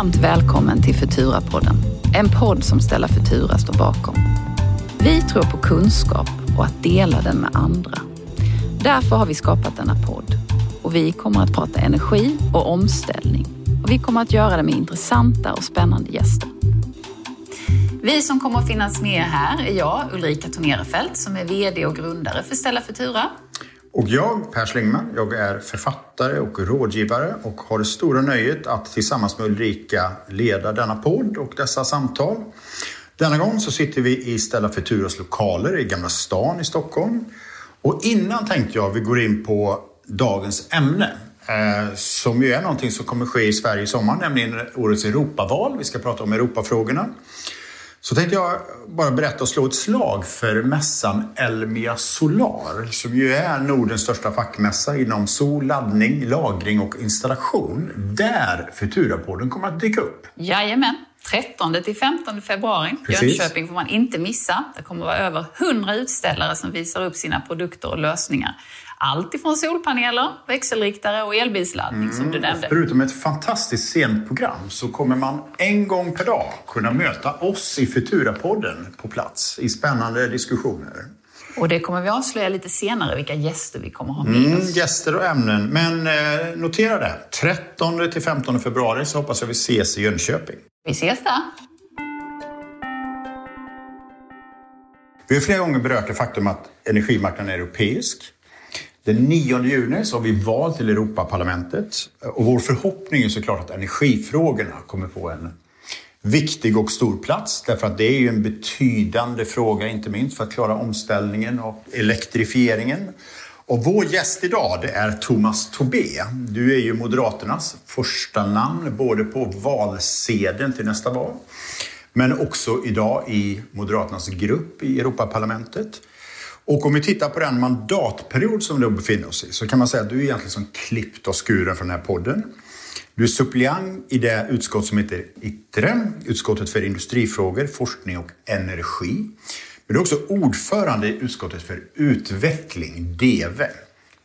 Varmt välkommen till Futura-podden. En podd som Stella Futura står bakom. Vi tror på kunskap och att dela den med andra. Därför har vi skapat denna podd. Och vi kommer att prata energi och omställning. Och vi kommer att göra det med intressanta och spännande gäster. Vi som kommer att finnas med här är jag, Ulrika Tornerefelt, som är VD och grundare för Stella Futura. Och jag, Per Schlingman, jag är författare och rådgivare och har det stora nöjet att tillsammans med Ulrika leda denna podd och dessa samtal. Denna gång så sitter vi i Stella Futuras lokaler i Gamla stan i Stockholm. Och innan tänkte jag vi går in på dagens ämne eh, som ju är någonting som kommer ske i Sverige i sommar, nämligen årets Europaval. Vi ska prata om Europafrågorna. Så tänkte jag bara berätta och slå ett slag för mässan Elmia Solar som ju är Nordens största fackmässa inom sol, laddning, lagring och installation. Där Futurapodden kommer att dyka upp. Jajamän. 13 till 15 februari. Precis. Jönköping får man inte missa. Det kommer att vara över 100 utställare som visar upp sina produkter och lösningar. Allt ifrån solpaneler, växelriktare och elbilsladdning mm, som du nämnde. Förutom ett fantastiskt scenprogram så kommer man en gång per dag kunna möta oss i Futura-podden på plats i spännande diskussioner. Och det kommer vi avslöja lite senare vilka gäster vi kommer ha med mm, oss. Gäster och ämnen. Men eh, notera det. 13 till 15 februari så hoppas jag vi ses i Jönköping. Vi ses där. Vi har flera gånger berört det faktum att energimarknaden är europeisk. Den 9 juni så har vi val till Europaparlamentet och vår förhoppning är såklart att energifrågorna kommer få en viktig och stor plats därför att det är ju en betydande fråga inte minst för att klara omställningen och elektrifieringen. Och vår gäst idag det är Thomas Tobé. Du är ju Moderaternas första namn både på valsedeln till nästa val men också idag i Moderaternas grupp i Europaparlamentet. Och om vi tittar på den mandatperiod som vi befinner oss i så kan man säga att du är egentligen som klippt och skuren från den här podden. Du är suppleant i det utskott som heter ITRE, utskottet för industrifrågor, forskning och energi. Men du är också ordförande i utskottet för utveckling, DEVE.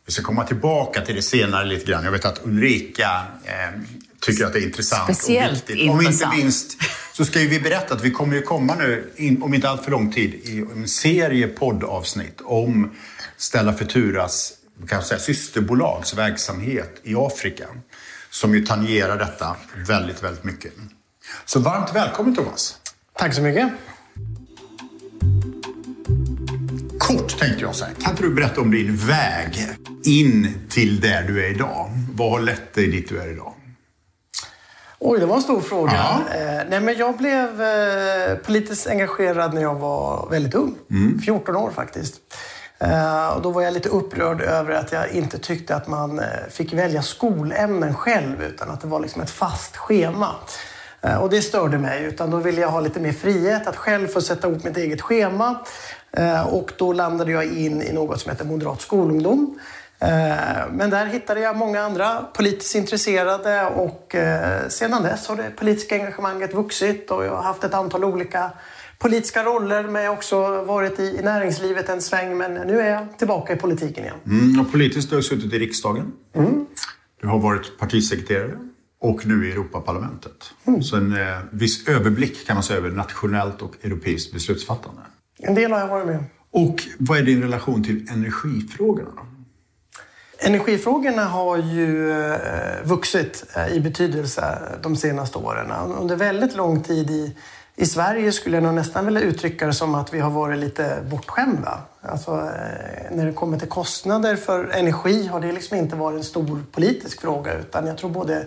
Vi ska komma tillbaka till det senare lite grann. Jag vet att Ulrika eh, tycker att det är intressant Speciellt och viktigt. Intressant. Om inte minst så ska vi berätta att vi kommer ju komma nu, in, om inte allt för lång tid, i en serie poddavsnitt om Stella Futuras kan säga, systerbolags verksamhet i Afrika. Som ju tangerar detta väldigt, väldigt mycket. Så varmt välkommen Thomas! Tack så mycket! Kort tänkte jag säga, kan inte du berätta om din väg in till där du är idag? Vad har lett dig dit du är idag? Oj, det var en stor fråga. Ja. Eh, nej, men jag blev eh, politiskt engagerad när jag var väldigt ung. Mm. 14 år faktiskt. Eh, och då var jag lite upprörd över att jag inte tyckte att man eh, fick välja skolämnen själv utan att det var liksom ett fast schema. Eh, och det störde mig. Utan då ville jag ha lite mer frihet att själv få sätta ihop mitt eget schema. Eh, och då landade jag in i något som heter Moderat skolungdom. Eh, men där hittade jag många andra politiskt intresserade och eh, sedan dess har det politiska engagemanget vuxit och jag har haft ett antal olika politiska roller men jag har också varit i näringslivet en sväng men nu är jag tillbaka i politiken igen. Mm, och politiskt har du suttit i riksdagen. Mm. Du har varit partisekreterare och nu i Europaparlamentet. Mm. Så en eh, viss överblick kan man säga över nationellt och europeiskt beslutsfattande. En del har jag varit med Och vad är din relation till energifrågorna? Energifrågorna har ju eh, vuxit eh, i betydelse de senaste åren. Under väldigt lång tid i, i Sverige skulle jag nog nästan vilja uttrycka det som att vi har varit lite bortskämda. Alltså, eh, när det kommer till kostnader för energi har det liksom inte varit en stor politisk fråga utan jag tror både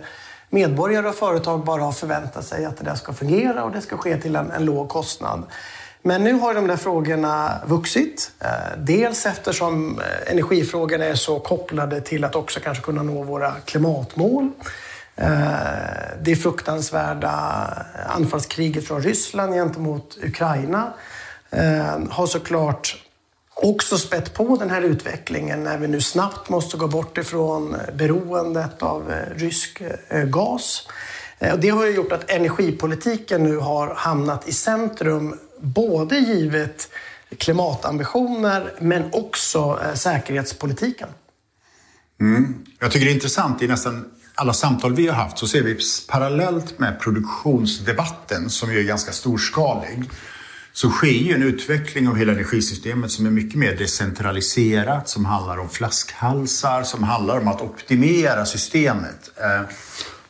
medborgare och företag bara har förväntat sig att det där ska fungera och det ska ske till en, en låg kostnad. Men nu har de där frågorna vuxit. Eh, dels eftersom eh, energifrågorna är så kopplade till att också kanske kunna nå våra klimatmål. Eh, det fruktansvärda anfallskriget från Ryssland gentemot Ukraina har såklart också spett på den här utvecklingen när vi nu snabbt måste gå bort ifrån beroendet av rysk gas. Det har ju gjort att energipolitiken nu har hamnat i centrum både givet klimatambitioner men också eh, säkerhetspolitiken. Mm. Jag tycker det är intressant i nästan alla samtal vi har haft så ser vi parallellt med produktionsdebatten som ju är ganska storskalig så sker ju en utveckling av hela energisystemet som är mycket mer decentraliserat, som handlar om flaskhalsar, som handlar om att optimera systemet. Eh,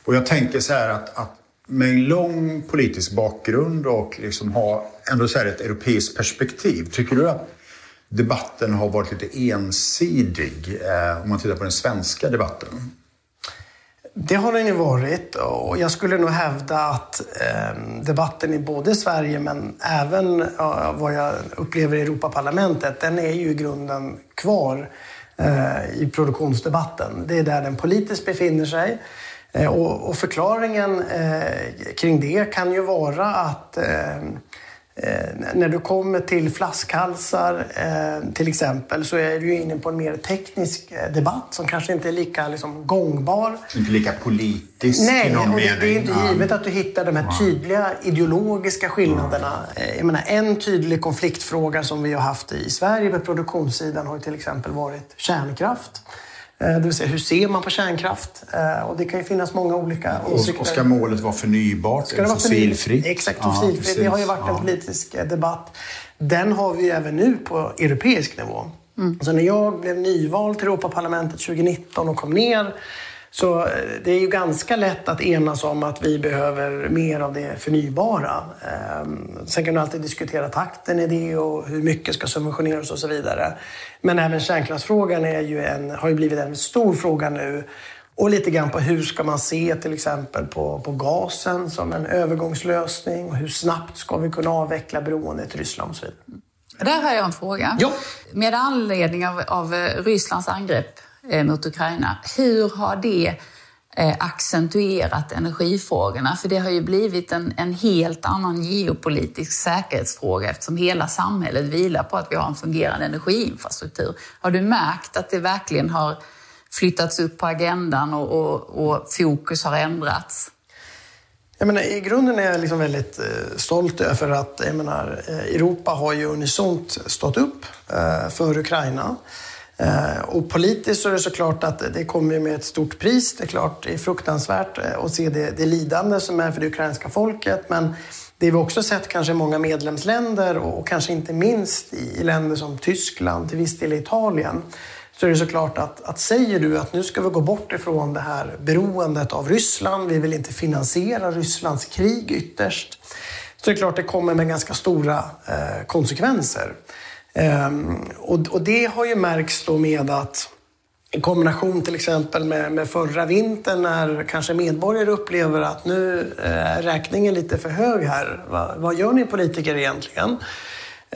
och jag tänker så här att, att med en lång politisk bakgrund och liksom ha ändå så ett europeiskt perspektiv, tycker du att debatten har varit lite ensidig eh, om man tittar på den svenska debatten? Det har den ju varit och jag skulle nog hävda att eh, debatten i både Sverige men även eh, vad jag upplever i Europaparlamentet, den är ju i grunden kvar eh, i produktionsdebatten. Det är där den politiskt befinner sig. Eh, och, och, förklaringen eh, kring det kan ju vara att Eh, när du kommer till flaskhalsar till exempel så är du inne på en mer teknisk debatt som kanske inte är lika liksom, gångbar. Inte lika politisk Nej, i någon och det, mening. det är inte givet att du hittar de här tydliga ideologiska skillnaderna. Jag menar, en tydlig konfliktfråga som vi har haft i Sverige på produktionssidan har till exempel varit kärnkraft. Eh, det vill säga, hur ser man på kärnkraft? Eh, och det kan ju finnas många olika åsikter. Och ska målet vara förnybart? Ska det vara fossilfritt? Exakt, fossilfritt. Ja, det har ju varit en politisk eh, debatt. Den har vi även nu på europeisk nivå. Mm. Så när jag blev nyvald till Europaparlamentet 2019 och kom ner så eh, det är ju ganska lätt att enas om att vi behöver mer av det förnybara. Ehm, sen kan du alltid diskutera takten i det och hur mycket ska subventioneras och så vidare. Men även kärnkraftsfrågan är ju en, har ju blivit en stor fråga nu. Och lite grann på hur ska man se till exempel på, på gasen som en övergångslösning och hur snabbt ska vi kunna avveckla beroendet till Ryssland och så vidare. Där har jag en fråga. Ja. Med anledning av, av Rysslands angrepp Eh, mot Ukraina. Hur har det eh, accentuerat energifrågorna? För det har ju blivit en, en helt annan geopolitisk säkerhetsfråga eftersom hela samhället vilar på att vi har en fungerande energiinfrastruktur. Har du märkt att det verkligen har flyttats upp på agendan och, och, och fokus har ändrats? Jag menar, I grunden är jag liksom väldigt eh, stolt över att jag menar, Europa har ju unisont stått upp för Ukraina. Eh, och politiskt så är det såklart att det kommer med ett stort pris. Det är klart det är fruktansvärt eh, att se det, det lidande som är för det ukrainska folket. Men det vi också sett kanske i många medlemsländer och kanske inte minst i länder som Tyskland, till viss del Italien, så är det såklart att, att säger du att nu ska vi gå bort ifrån det här beroendet av Ryssland, vi vill inte finansiera Rysslands krig ytterst, så är det klart det kommer med ganska stora eh, konsekvenser. Um, och, och, det har ju märkts då med att i kombination till exempel med, med förra vintern när kanske medborgare upplever att nu eh, är räkningen lite för hög här. Va, vad gör ni politiker egentligen?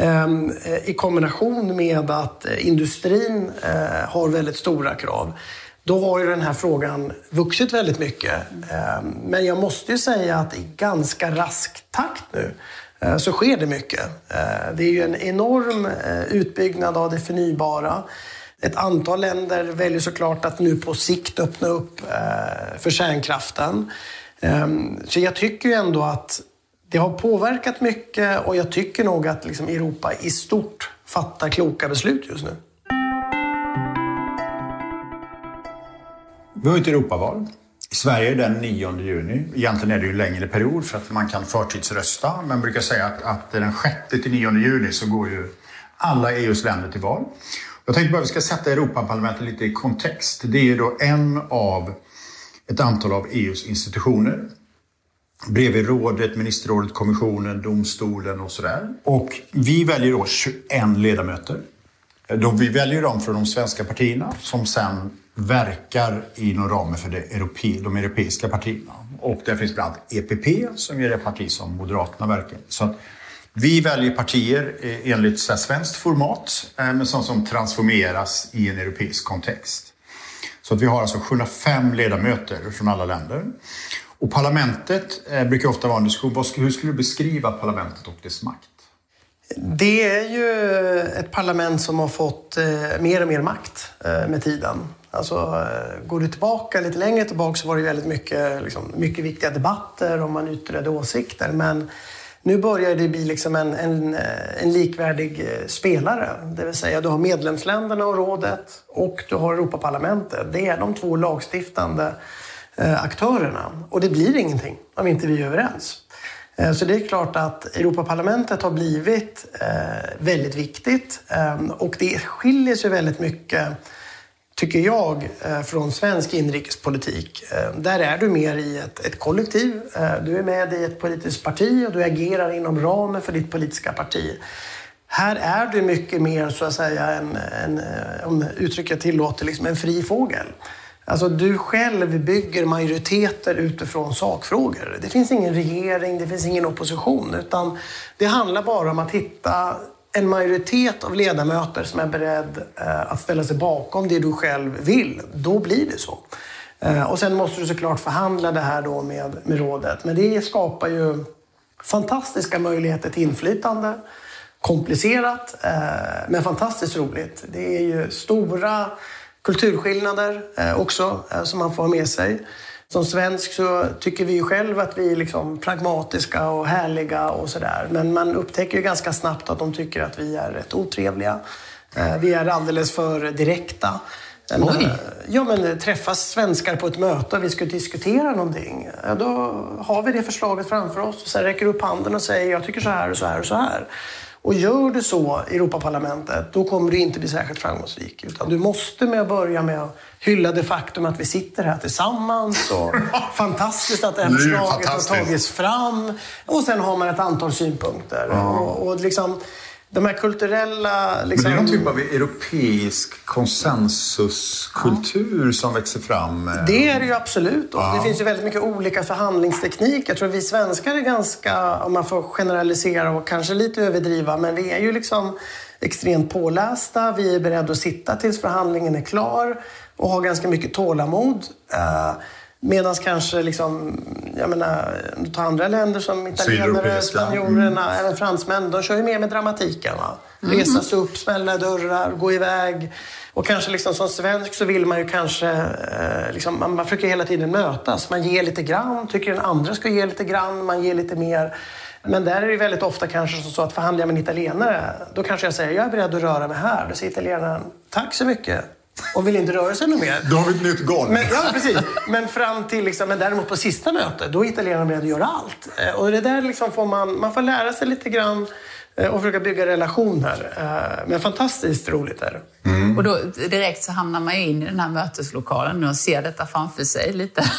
Um, I kombination med att eh, industrin uh, har väldigt stora krav. Då har ju den här frågan vuxit väldigt mycket. Um, men jag måste ju säga att i ganska rask takt nu Eh, så sker det mycket. Eh, det är ju en enorm eh, utbyggnad av det förnybara. Ett antal länder väljer såklart att nu på sikt öppna upp för kärnkraften. Ehm, så jag tycker ju ändå att det har påverkat mycket och jag tycker nog att liksom Europa i stort fattar kloka beslut just nu. Vi har ett Europaval. I Sverige är den 9 juni. Egentligen är det ju en längre period för att man kan förtidsrösta. men brukar säga att, att den 6 till 9 juni så går ju alla EUs länder till val. Jag tänkte bara att vi ska sätta Europaparlamentet lite i kontext. Det är ju då en av ett antal av EUs institutioner. Bredvid rådet, ministerrådet, kommissionen, domstolen och sådär. Och vi väljer då 21 ledamöter. Då vi väljer dem från de svenska partierna som sen verkar inom ramen för det europe, de europeiska partierna. Och där finns bland annat EPP som är det parti som Moderaterna verkar Så vi väljer partier eh, enligt så svenskt format, eh, men som, som transformeras i en europeisk kontext. Så att vi har alltså 705 ledamöter från alla länder. Och parlamentet eh, brukar ofta vara en diskussion. Hur skulle du beskriva parlamentet och dess makt? Det är ju ett parlament som har fått eh, mer och mer makt eh, med tiden. Alltså, eh, går du tillbaka lite längre tillbaka så var det väldigt mycket, liksom, mycket viktiga debatter och man yttrade åsikter. Men nu börjar det bli liksom en, en, eh, en likvärdig eh, spelare. Det vill säga du har medlemsländerna och rådet och du har Europaparlamentet. Det är de två lagstiftande aktörerna. Och det blir ingenting om inte vi är överens. Så det är klart att Europaparlamentet har blivit väldigt viktigt ehm, och det skiljer sig väldigt mycket tycker jag, eh, från svensk inrikespolitik. Eh, där är du mer i ett, ett, kollektiv. Eh, du är med i ett politiskt parti och du agerar inom ramen för ditt politiska parti. Här är du mycket mer, så att säga, en, en om uttrycket tillåter, liksom en fri fågel. Alltså du själv bygger majoriteter utifrån sakfrågor. Det finns ingen regering, det finns ingen opposition. Utan det handlar bara om att hitta en majoritet av ledamöter som är beredd eh, att ställa sig bakom det du själv vill. Då blir det så. Eh, och sen måste du såklart förhandla det här då med, med rådet. Men det skapar ju fantastiska möjligheter till inflytande. Komplicerat, eh, men fantastiskt roligt. Det är ju stora kulturskillnader också som man får ha med sig. Som svensk så tycker vi ju själv att vi är liksom pragmatiska och härliga och sådär. Men man upptäcker ju ganska snabbt att de tycker att vi är rätt otrevliga. Eh, vi är alldeles för direkta. Oj. Ja, men träffas svenskar på ett möte och vi ska diskutera någonting. Då har vi det förslaget framför oss och sen räcker upp handen och säger jag tycker så här och så här och så här. Och gör du så i Europaparlamentet, då kommer du inte bli särskilt framgångsrik. Utan du måste med att börja med att hylla det faktum att vi sitter här tillsammans. Och fantastiskt att det här förslaget har tagits fram. Och sen har man ett antal synpunkter. Ja. Och, och liksom, de här kulturella... Liksom... Men det är någon typ av europeisk konsensuskultur ja. som växer fram. Det är det ju absolut. Ja. Det finns ju väldigt mycket olika förhandlingsteknik. Jag tror vi svenskar är ganska, om man får generalisera och kanske lite överdriva, men vi är ju liksom extremt pålästa. Vi är beredda att sitta tills förhandlingen är klar och har ganska mycket tålamod. Medan kanske, liksom, jag menar, ta andra länder som italienare, spanjorerna, mm. även fransmän, de kör ju mer med dramatiken. Va? Mm. Resa sig upp, smälla dörrar, gå iväg. Och kanske liksom som svensk så vill man ju kanske, eh, liksom, man, man försöker hela tiden mötas. Man ger lite grann, tycker den andra ska ge lite grann, man ger lite mer. Men där är det väldigt ofta kanske så att förhandlar jag med en italienare, då kanske jag säger jag är beredd att röra mig här. Då säger italienaren, tack så mycket och vill inte röra sig något mer. Då har vi ett nytt golv. Men, ja, precis. Men fram till, liksom, men däremot på sista mötet, då är italienarna beredda att göra allt. Eh, och det där liksom får man, man får lära sig lite grann eh, och försöka bygga relationer. Eh, men fantastiskt roligt är det. Mm. Och då direkt så hamnar man ju in i den här möteslokalen och ser detta framför sig lite.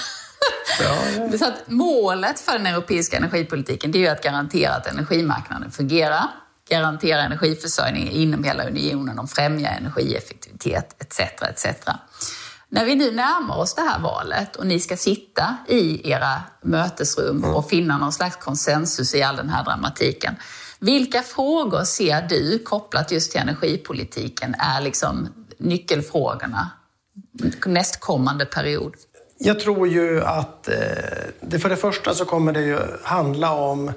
Ja, ja. Så att målet för den europeiska energipolitiken det är ju att garantera att energimarknaden fungerar garantera energiförsörjning inom hela unionen, och främja energieffektivitet etc. etc. När vi nu närmar oss det här valet och ni ska sitta i era mötesrum mm. och finna någon slags konsensus i all den här dramatiken. Vilka frågor ser du kopplat just till energipolitiken är liksom nyckelfrågorna nästkommande period? Jag tror ju att eh, det för det första så kommer det ju handla om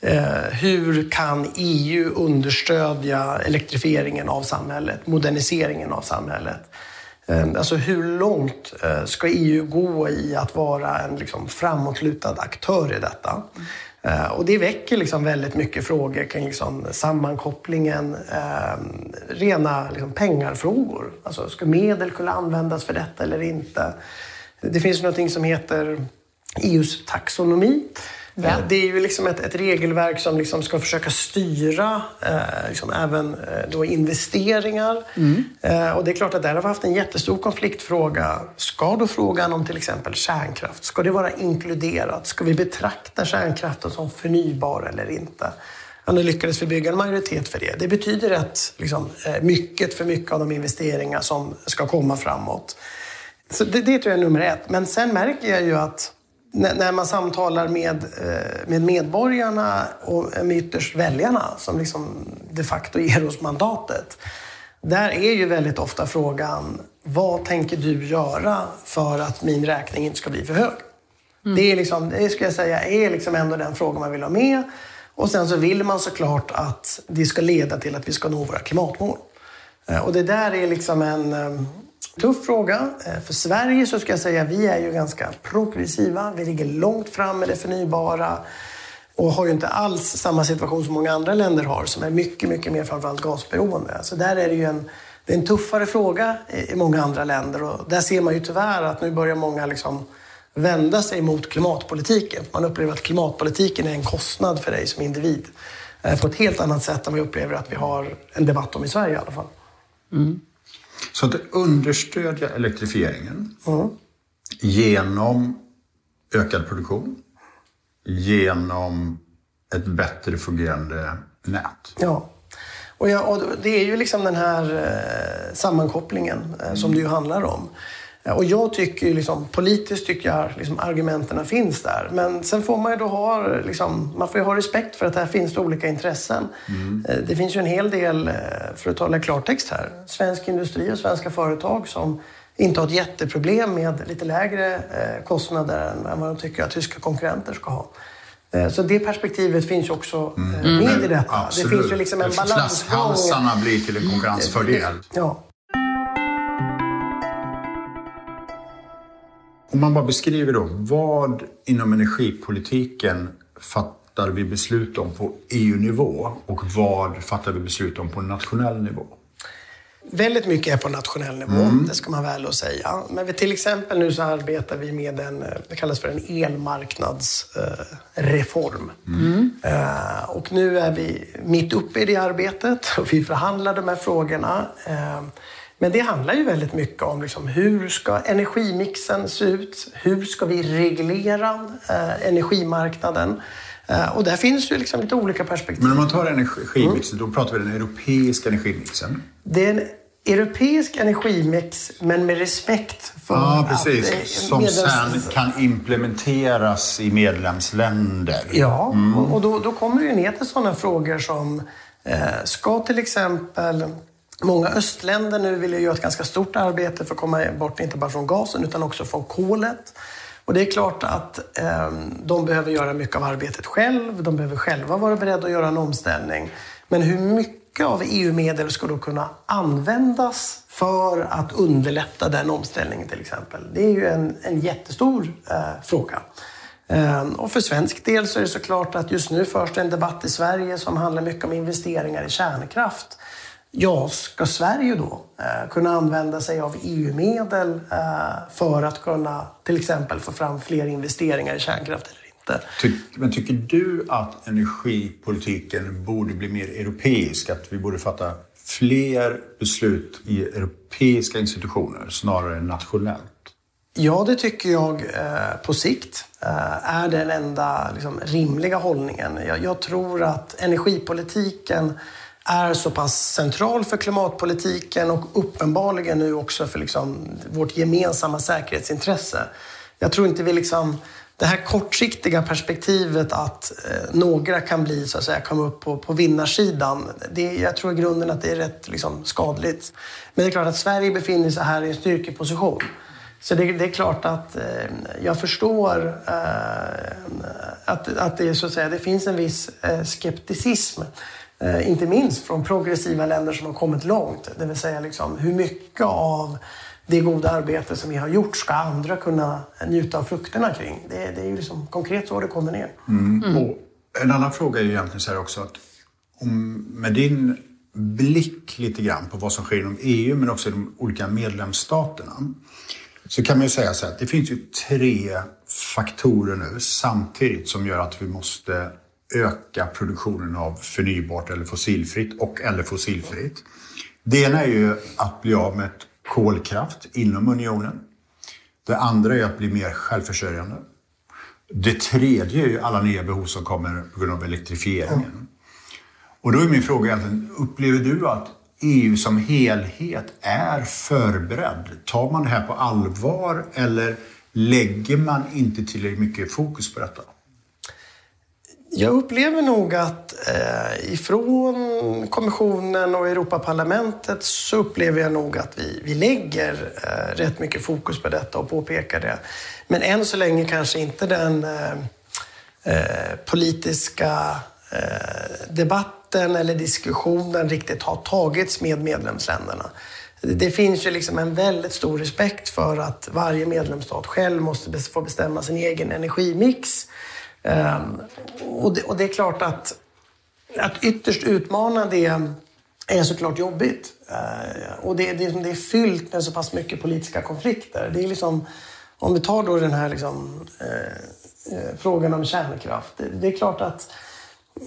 Eh, hur kan EU understödja elektrifieringen av samhället, moderniseringen av samhället? Eh, alltså hur långt eh, ska EU gå i att vara en liksom framåtlutad aktör i detta? Och det väcker liksom väldigt mycket frågor kring liksom sammankopplingen, eh, rena liksom pengarfrågor. Alltså, ska medel kunna användas för detta eller inte? Det finns något som heter EUs taxonomi Ja. Det är ju liksom ett, ett regelverk som liksom ska försöka styra eh, liksom även eh, då investeringar. Mm. Eh, och det är klart att där har vi haft en jättestor konfliktfråga. Ska då frågan om till exempel kärnkraft, ska det vara inkluderat? Ska vi betrakta kärnkraften som förnybar eller inte? Ja, nu lyckades vi bygga en majoritet för det. Det betyder rätt liksom, eh, mycket för mycket av de investeringar som ska komma framåt. Så det, det tror jag är nummer ett. Men sen märker jag ju att när man samtalar med, eh, med medborgarna och med ytterst väljarna som liksom de facto ger oss mandatet. Där är ju väldigt ofta frågan, vad tänker du göra för att min räkning inte ska bli för hög? Mm. Det, är liksom, det ska jag säga är liksom ändå den frågan man vill ha med. Och sen så vill man såklart att det ska leda till att vi ska nå våra klimatmål. Eh, och det där är liksom en eh, Tuff fråga. Eh, för Sverige så ska jag säga att vi är ju ganska progressiva. Vi ligger långt fram med det förnybara och har ju inte alls samma situation som många andra länder har som är mycket, mycket mer framförallt gasberoende. Så där är det ju en, det är en tuffare fråga i många andra länder och där ser man ju tyvärr att nu börjar många liksom vända sig mot klimatpolitiken. Man upplever att klimatpolitiken är en kostnad för dig som individ. Eh, på ett helt annat sätt än vi upplever att vi har en debatt om i Sverige i alla fall. Mm. Så att understödja elektrifieringen mm. genom ökad produktion, genom ett bättre fungerande nät. Ja. Och, ja, och det är ju liksom den här eh, sammankopplingen eh, som det ju handlar om. Och jag tycker liksom, politiskt tycker jag liksom, argumenten finns där. Men sen får man ju då ha, liksom, man får ha respekt för att här finns det olika intressen. Mm. Eh, det finns ju en hel del, eh, för att tala klartext här, svensk industri och svenska företag som inte har ett jätteproblem med lite lägre eh, kostnader än vad de tycker att tyska konkurrenter ska ha. Så det perspektivet finns ju också mm. med i detta. Absolut. Det finns ju liksom en balans. Flaskhalsarna blir till en konkurrensfördel. Ja. Om man bara beskriver då, vad inom energipolitiken fattar vi beslut om på EU-nivå och vad fattar vi beslut om på nationell nivå? Väldigt mycket är på nationell nivå, mm. det ska man väl säga. Men vi, till exempel nu så arbetar vi med en, det kallas för en elmarknadsreform. Mm. Uh, och nu är vi mitt uppe i det arbetet och vi förhandlar de här frågorna. Men det handlar ju väldigt mycket om liksom, hur ska energimixen se ut? Hur ska vi reglera eh, energimarknaden? Eh, och där finns ju liksom lite olika perspektiv. Men om man tar energimixen, mm. då pratar vi den europeiska energimixen. Det är en europeisk energimix, men med respekt för ja, precis. att... Som medlems... sen kan implementeras i medlemsländer. Ja, mm. och då, då kommer det ner till sådana frågor som eh, ska till exempel Många östländer nu vill ju göra ett ganska stort arbete för att komma bort inte bara från gasen utan också från kolet. Och det är klart att eh, de behöver göra mycket av arbetet själv. De behöver själva vara beredda att göra en omställning. Men hur mycket av EU-medel ska då kunna användas för att underlätta den omställningen till exempel? Det är ju en, en jättestor eh, fråga. Eh, och för svensk del så är det såklart att just nu förs det en debatt i Sverige som handlar mycket om investeringar i kärnkraft. Ja, ska Sverige då eh, kunna använda sig av EU-medel eh, för att kunna till exempel få fram fler investeringar i kärnkraft eller inte? Ty men tycker du att energipolitiken borde bli mer europeisk? Att vi borde fatta fler beslut i europeiska institutioner snarare än nationellt? Ja, det tycker jag eh, på sikt eh, är den enda liksom, rimliga hållningen. Jag, jag tror att energipolitiken är så pass central för klimatpolitiken och uppenbarligen nu också för liksom vårt gemensamma säkerhetsintresse. Jag tror inte vi liksom... Det här kortsiktiga perspektivet att eh, några kan bli, så att säga, komma upp på, på vinnarsidan. Det, jag tror i grunden att det är rätt liksom, skadligt. Men det är klart att Sverige befinner sig här i en styrkeposition. Så det, det är klart att eh, jag förstår eh, att, att det, så att säga, det finns en viss eh, skepticism Eh, inte minst från progressiva länder som har kommit långt. Det vill säga liksom, hur mycket av det goda arbete som vi har gjort ska andra kunna njuta av frukterna kring? Det, det är ju liksom konkret så det kommer ner. Mm. Mm. Och en annan fråga är ju egentligen så här också att om, med din blick lite grann på vad som sker inom EU men också i de olika medlemsstaterna så kan man ju säga så här att det finns ju tre faktorer nu samtidigt som gör att vi måste öka produktionen av förnybart eller fossilfritt och eller fossilfritt. Det ena är ju att bli av med kolkraft inom unionen. Det andra är att bli mer självförsörjande. Det tredje är ju alla nya behov som kommer på grund av elektrifieringen. Och då är min fråga egentligen, upplever du att EU som helhet är förberedd? Tar man det här på allvar eller lägger man inte tillräckligt mycket fokus på detta? Jag upplever nog att eh, ifrån kommissionen och Europaparlamentet så upplever jag nog att vi, vi lägger eh, rätt mycket fokus på detta och påpekar det. Men än så länge kanske inte den eh, eh politiska eh, debatten eller diskussionen riktigt har tagits med medlemsländerna. Det finns ju liksom en väldigt stor respekt för att varje medlemsstat själv måste få bestämma sin egen energimix Ehm, och det, och det är klart att, att ytterst utmana det är såklart jobbigt. Ehm, och det, det, det är fyllt med så pass mycket politiska konflikter. Det är liksom om vi tar då den här liksom, eh, eh, frågan om kärnkraft. Det, det, är klart att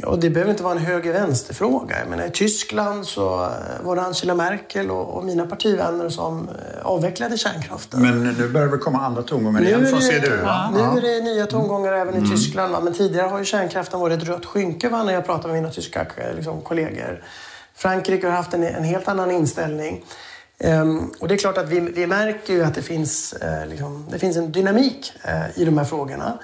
och det behöver inte vara en höger-vänster-fråga. Jag menar, I Tyskland så eh, var det Angela Merkel och, och mina partivänner som eh, avvecklade kärnkraften. Men nu börjar det komma andra tongångar igen från CDU. Ja, nu är det nya tongångar även i mm. Tyskland. Va? Men tidigare har ju kärnkraften varit ett rött skynke va? när jag pratar med mina tyska liksom, kollegor. Frankrike har haft en, en helt annan inställning. Um, och det är klart att vi, vi märker ju att det finns, uh, liksom, det finns en dynamik uh, i de här frågorna.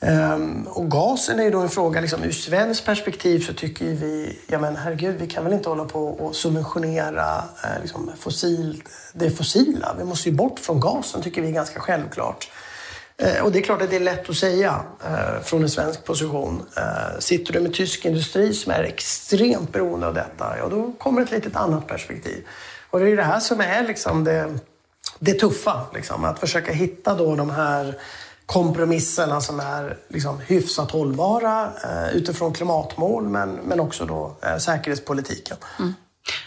Um, och gasen är ju då en fråga, liksom, ur svenskt perspektiv så tycker ju vi, ja men herregud, vi kan väl inte hålla på och subventionera eh, liksom, fossil, det fossila. Vi måste ju bort från gasen, tycker vi är ganska självklart. Eh, och det är klart att det är lätt att säga eh, från en svensk position. sitter du med tysk industri som är extremt beroende av detta, ja då kommer ett litet annat perspektiv. Och det är ju det här som är liksom det, det tuffa, liksom, att försöka hitta då de här kompromisserna som är liksom hyfsat hållbara eh, utifrån klimatmål men, men också då eh, säkerhetspolitiken. Mm.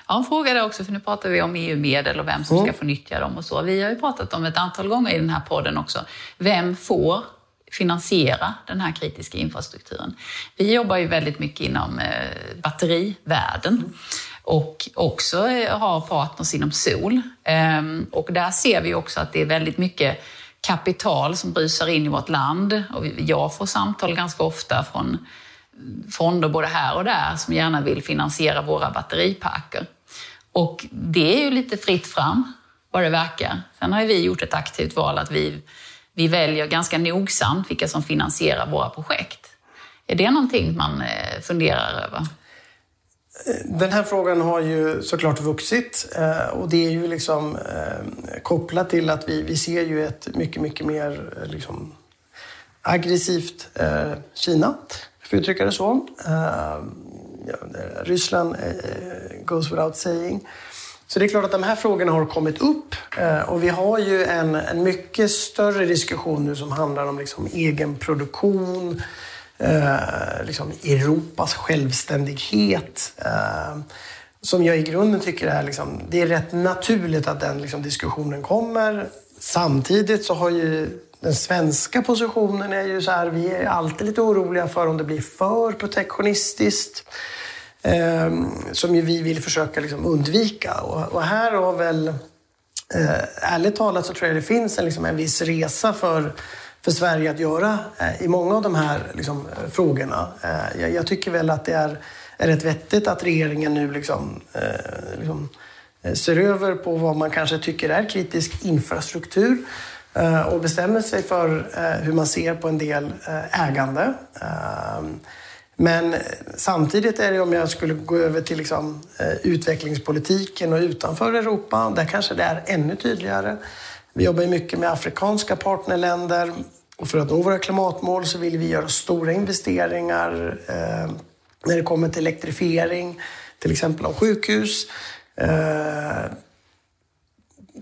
Ja, en fråga där också, för nu pratar vi om EU-medel och vem som mm. ska få nyttja dem och så. Vi har ju pratat om ett antal gånger i den här podden också. Vem får finansiera den här kritiska infrastrukturen? Vi jobbar ju väldigt mycket inom eh, batterivärlden och också eh, har partners inom sol. Ehm, och där ser vi också att det är väldigt mycket kapital som brusar in i vårt land. Och jag får samtal ganska ofta från fonder både här och där som gärna vill finansiera våra batteriparker. Och det är ju lite fritt fram, vad det verkar. Sen har vi gjort ett aktivt val att vi, vi väljer ganska nogsamt vilka som finansierar våra projekt. Är det någonting man eh, funderar över? Den här frågan har ju såklart vuxit eh, och det är ju liksom eh, kopplat till att vi, vi ser ju ett mycket, mycket mer eh, liksom, aggressivt Kina, för att uttrycka det så. Ryssland goes without saying. Så det är klart att de här frågorna har kommit upp och vi har ju en, en mycket större diskussion nu som handlar om liksom egen produktion, eh, liksom Europas självständighet. Eh, som jag i grunden tycker är, liksom, det är rätt naturligt att den liksom, diskussionen kommer. Samtidigt så har ju den svenska positionen är ju så här, vi är alltid lite oroliga för om det blir för protektionistiskt. Eh, som ju vi vill försöka liksom undvika. Och, och här har väl, eh, ärligt talat så tror jag det finns en, liksom en viss resa för för Sverige att göra eh, i många av de här liksom, eh, frågorna. Eh, jag, jag, tycker väl att det är, är rätt vettigt att regeringen nu liksom, liksom, ser över på vad man kanske tycker är kritisk infrastruktur och bestämmer sig för hur man ser på en del ägande. Men samtidigt är det om jag skulle gå över till liksom, utvecklingspolitiken och utanför Europa, där kanske det är ännu tydligare. Vi jobbar mycket med afrikanska partnerländer och för att nå våra klimatmål så vill vi göra stora investeringar eh, när det kommer till elektrifiering, till exempel av sjukhus. Eh,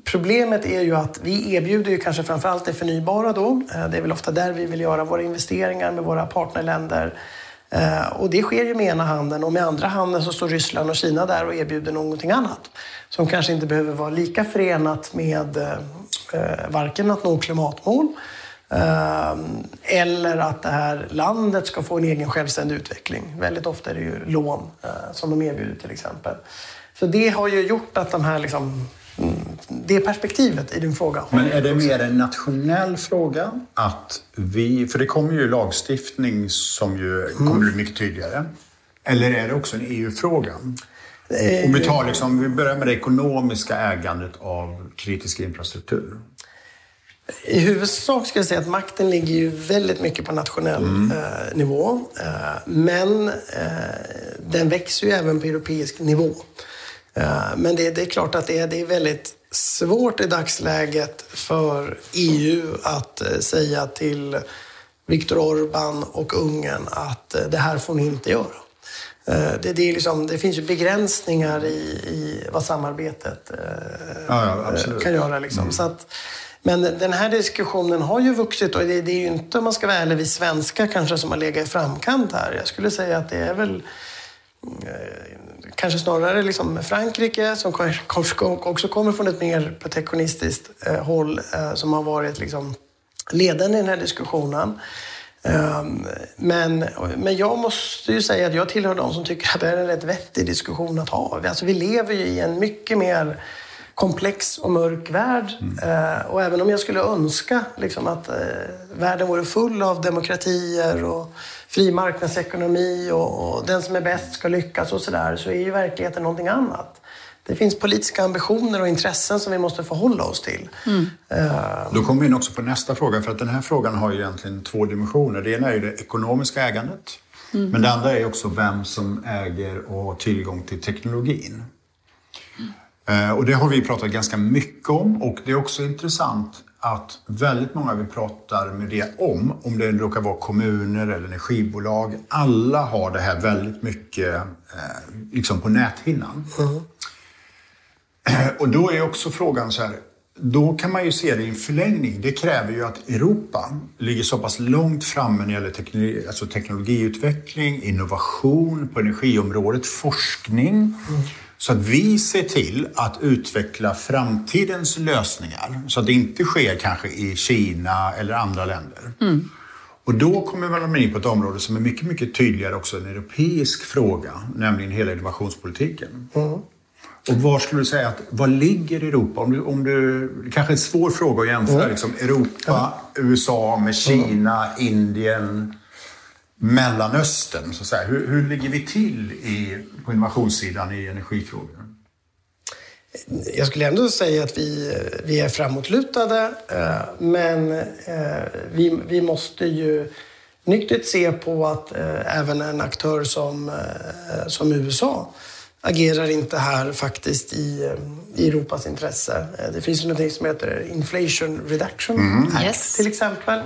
problemet är ju att vi erbjuder ju kanske framförallt det förnybara då. Eh, det är väl ofta där vi vill göra våra investeringar med våra partnerländer. Eh, och det sker ju med ena handen och med andra handen så står Ryssland och Kina där och erbjuder någonting annat. Som kanske inte behöver vara lika förenat med eh, varken att nå klimatmål eh, eller att det här landet ska få en egen självständig utveckling. Väldigt ofta är det ju lån eh, som de erbjuder till exempel. Så det har ju gjort att de här liksom, mm, det perspektivet i din fråga. Men är det mer en nationell fråga? Att vi, för det kommer ju lagstiftning som ju kommer bli mycket tydligare. Eller är det också en EU-fråga? Eh, Om vi, tar liksom, vi börjar med det ekonomiska ägandet av kritisk infrastruktur. I huvudsak ska jag säga att makten ligger ju väldigt mycket på nationell mm. eh, nivå. Eh, men eh, den växer ju även på europeisk nivå. Eh, men det, det, är klart att det är, det är väldigt svårt i dagsläget för EU att eh, säga till Viktor Orbán och Ungern att det här får ni inte göra. Eh, det, det, är liksom, det finns ju begränsningar i, i vad samarbetet eh, ja, ja, kan göra. Liksom. Mm. Så att, men den här diskussionen har ju vuxit och det, det, är ju inte, om man ska vara ärlig, vi svenskar kanske som har legat i framkant här. Jag skulle säga att det är väl eh, kanske snarare liksom Frankrike som också kommer från ett mer protektionistiskt håll som har varit liksom ledande i den här diskussionen. Ehm, men, men jag måste ju säga att jag tillhör de som tycker att det är en rätt vettig diskussion att ha. Alltså vi lever ju i en mycket mer komplex och mörk värld. Mm. och även om jag skulle önska liksom, att eh, världen vore full av demokratier och fri marknadsekonomi och, och den som är bäst ska lyckas och sådär, så är ju verkligheten någonting annat. Det finns politiska ambitioner och intressen som vi måste förhålla oss till. Mm. Uh, Då kommer vi in också på nästa fråga, för att den här frågan har ju egentligen två dimensioner. Det ena är ju det ekonomiska ägandet, mm. men det andra är också vem som äger och har tillgång till teknologin. Mm. Och det har vi pratat ganska mycket om och det är också intressant att väldigt många vi pratar med det om, om det råkar vara kommuner eller energibolag, alla har det här väldigt mycket eh, liksom på näthinnan. Och då är också frågan så här, då kan man ju se det i en förlängning. Det kräver ju att Europa ligger så pass långt framme när det gäller teknologi, alltså teknologiutveckling, innovation på energiområdet, forskning. Mm. Så att vi ser till att utveckla framtidens lösningar så att det inte sker kanske i Kina eller andra länder. Mm. Och då kommer man in på ett område som är mycket, mycket tydligare också en europeisk fråga, nämligen hela innovationspolitiken. Mm. Och var skulle du säga att, var ligger Europa? Om du, om du, det kanske är en svår fråga att jämföra mm. liksom, Europa, ja. USA med Kina, mm. Indien, Mellanöstern. Så att säga. Hur, hur ligger vi till i, på innovationssidan i energifrågor? Jag skulle ändå säga att vi, vi är framåtlutade, eh, men eh, vi, vi måste ju nyktert se på att eh, även en aktör som, som USA agerar inte här faktiskt i, i Europas intresse. Det finns ju något som heter Inflation Reduction mm. Act yes. till exempel.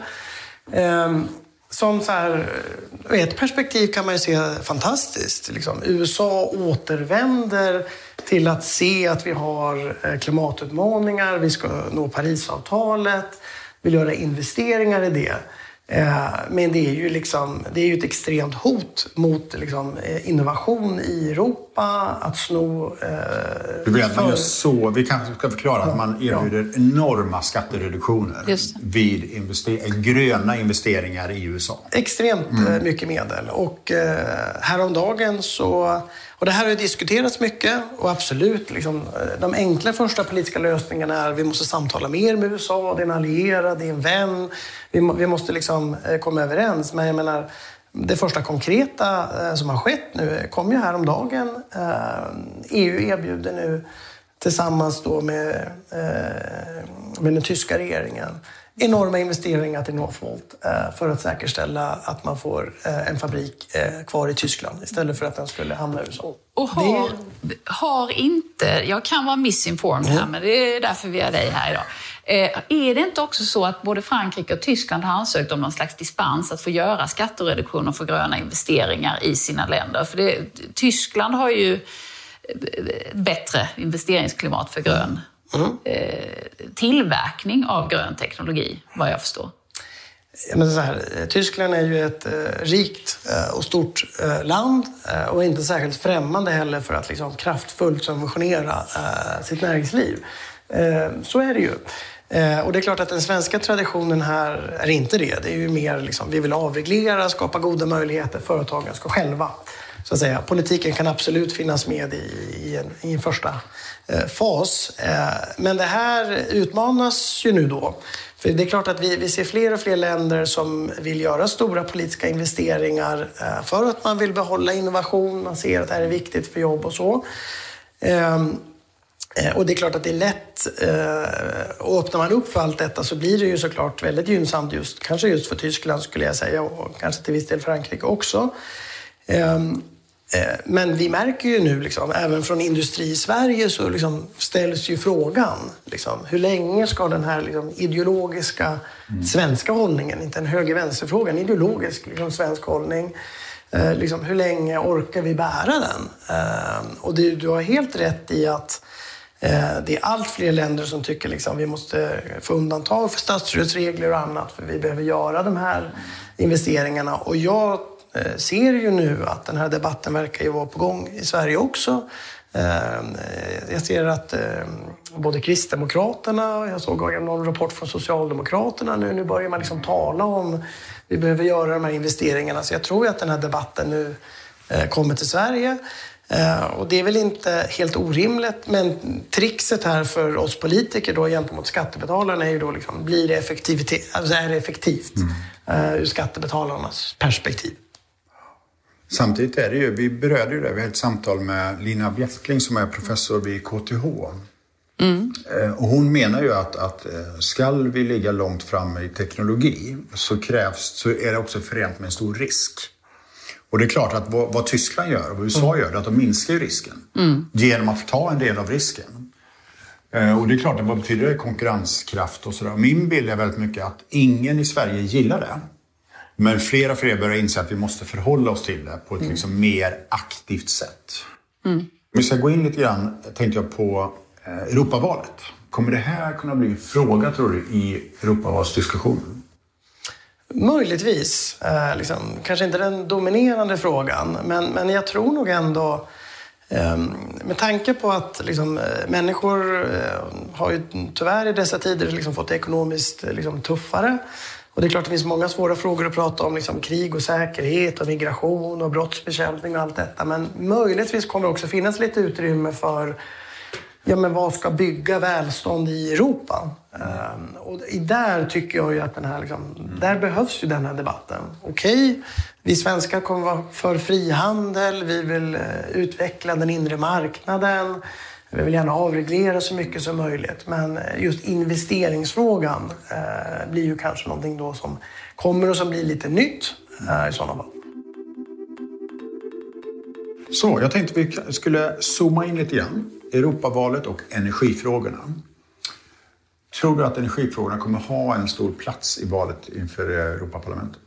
Ehm, som så här, ur ett perspektiv kan man ju se fantastiskt. Liksom. USA återvänder till att se att vi har eh, klimatutmaningar, vi ska nå Parisavtalet, vill göra investeringar i det. Eh, men det är ju, liksom, det är ju ett extremt hot mot liksom, eh, innovation i Europa, att sno... Eh, du att man gör så, vi kanske ska förklara att man erbjuder ja. enorma skattereduktioner vid invester gröna investeringar i USA. Extremt mm. mycket medel. Och eh, häromdagen så och det här har diskuterats mycket och absolut, liksom, eh, de enkla första politiska lösningarna är att vi måste samtala mer med USA, det är en allierad, det är en vän. Vi, må, vi måste liksom eh, komma överens. Men jag menar, det första konkreta eh, som har skett nu kom ju häromdagen. EU erbjuder nu tillsammans då med, med den tyska regeringen enorma investeringar till Northvolt eh, för att säkerställa att man får eh, en fabrik eh, kvar i Tyskland istället för att den skulle hamna i USA. Och har, det... har inte, jag kan vara misinformed här, mm. men det är därför vi har dig här idag. Är det inte också så att både Frankrike och Tyskland har ansökt om någon slags dispens att få göra skattereduktioner för gröna investeringar i sina länder? För det, Tyskland har ju bättre investeringsklimat för grön mm. tillverkning av grön teknologi, vad jag förstår. Men så här, Tyskland är ju ett eh, rikt eh, och stort eh, land eh, och inte särskilt främmande heller för att liksom, kraftfullt subventionera eh, sitt näringsliv. Eh, så är det ju. Och det är klart att den svenska traditionen här är inte det. Det är ju mer liksom, vi vill avreglera, skapa goda möjligheter. Företagen ska själva så att säga. Politiken kan absolut finnas med i, i, en, i en första eh, Eh, fas. Eh, men det här utmanas ju nu då. För det är klart att vi, vi ser fler och fler länder som vill göra stora politiska investeringar eh, för att man vill behålla innovation. Man ser att det här är viktigt för jobb och så. Ehm, och det är klart att det är lätt, och öppnar man upp för allt detta så blir det ju såklart väldigt gynnsamt just, kanske just för Tyskland skulle jag säga och kanske till viss del Frankrike också. Ehm, men vi märker ju nu, liksom, även från industri i Sverige, så liksom ställs ju frågan. Liksom, hur länge ska den här liksom, ideologiska mm. svenska hållningen, inte en höger-vänster-fråga, en ideologisk liksom, svensk hållning, eh, liksom, hur länge orkar vi bära den? Eh, och det, du har helt rätt i att eh, det är allt fler länder som tycker liksom, vi måste få undantag för statsstödsregler och annat, för vi behöver göra de här investeringarna. Och jag Eh, ser ju nu att den här debatten verkar ju vara på gång i Sverige också. Jag ser att både Kristdemokraterna, och jag såg någon rapport från Socialdemokraterna nu, nu börjar man liksom tala om vi behöver göra de här investeringarna. Så jag tror att den här debatten nu kommer till Sverige. Eh, och det är väl inte helt orimligt, men trixet här för oss politiker då gentemot skattebetalarna är ju då liksom, blir det effektivitet, alltså är det effektivt mm. ur skattebetalarnas perspektiv? Samtidigt är det ju, vi berörde ju det, vi hade ett samtal med Lina Bjäskling som är professor vid KTH. Mm. Eh, och hon menar ju att, att skall vi ligga långt fram i teknologi så krävs, så är det också förenat med en stor risk. Och det är klart att vad, vad Tyskland gör och vad USA mm. gör, är att de minskar ju risken. Mm. Genom att ta en del av risken. Eh, och det är klart, vad betyder det? Konkurrenskraft och sådär. Min bild är väldigt mycket att ingen i Sverige gillar det. Men fler och fler börjar inse att vi måste förhålla oss till det på ett mm. liksom mer aktivt sätt. Mm. Vi ska gå in lite grann, tänkte jag, på eh, Europavalet. Kommer det här kunna bli en fråga, tror du, i Europavalsdiskussionen? Möjligtvis. Eh, liksom, kanske inte den dominerande frågan, men, men jag tror nog ändå eh, med tanke på att liksom, eh, människor eh, har ju tyvärr i dessa tider liksom, fått det ekonomiskt liksom, tuffare. Och det är klart det finns många svåra frågor att prata om, liksom krig och säkerhet och migration och brottsbekämpning och allt detta. Men möjligtvis kommer det också finnas lite utrymme för ja, men vad ska bygga välstånd i Europa? Mm. och där tycker jag ju att den här, liksom, där behövs ju den här debatten. Okej, okay, vi svenskar kommer vara för frihandel, vi vill uh, utveckla den inre marknaden, vi vill gärna avreglera så mycket som möjligt. Men eh, just investeringsfrågan uh, blir ju kanske någonting då som kommer och som blir lite nytt uh, i sådana fall. Så, jag tänkte vi skulle zooma in lite grann. Europavalet och energifrågorna. Tror du att energifrågorna kommer ha en stor plats i valet inför Europaparlamentet?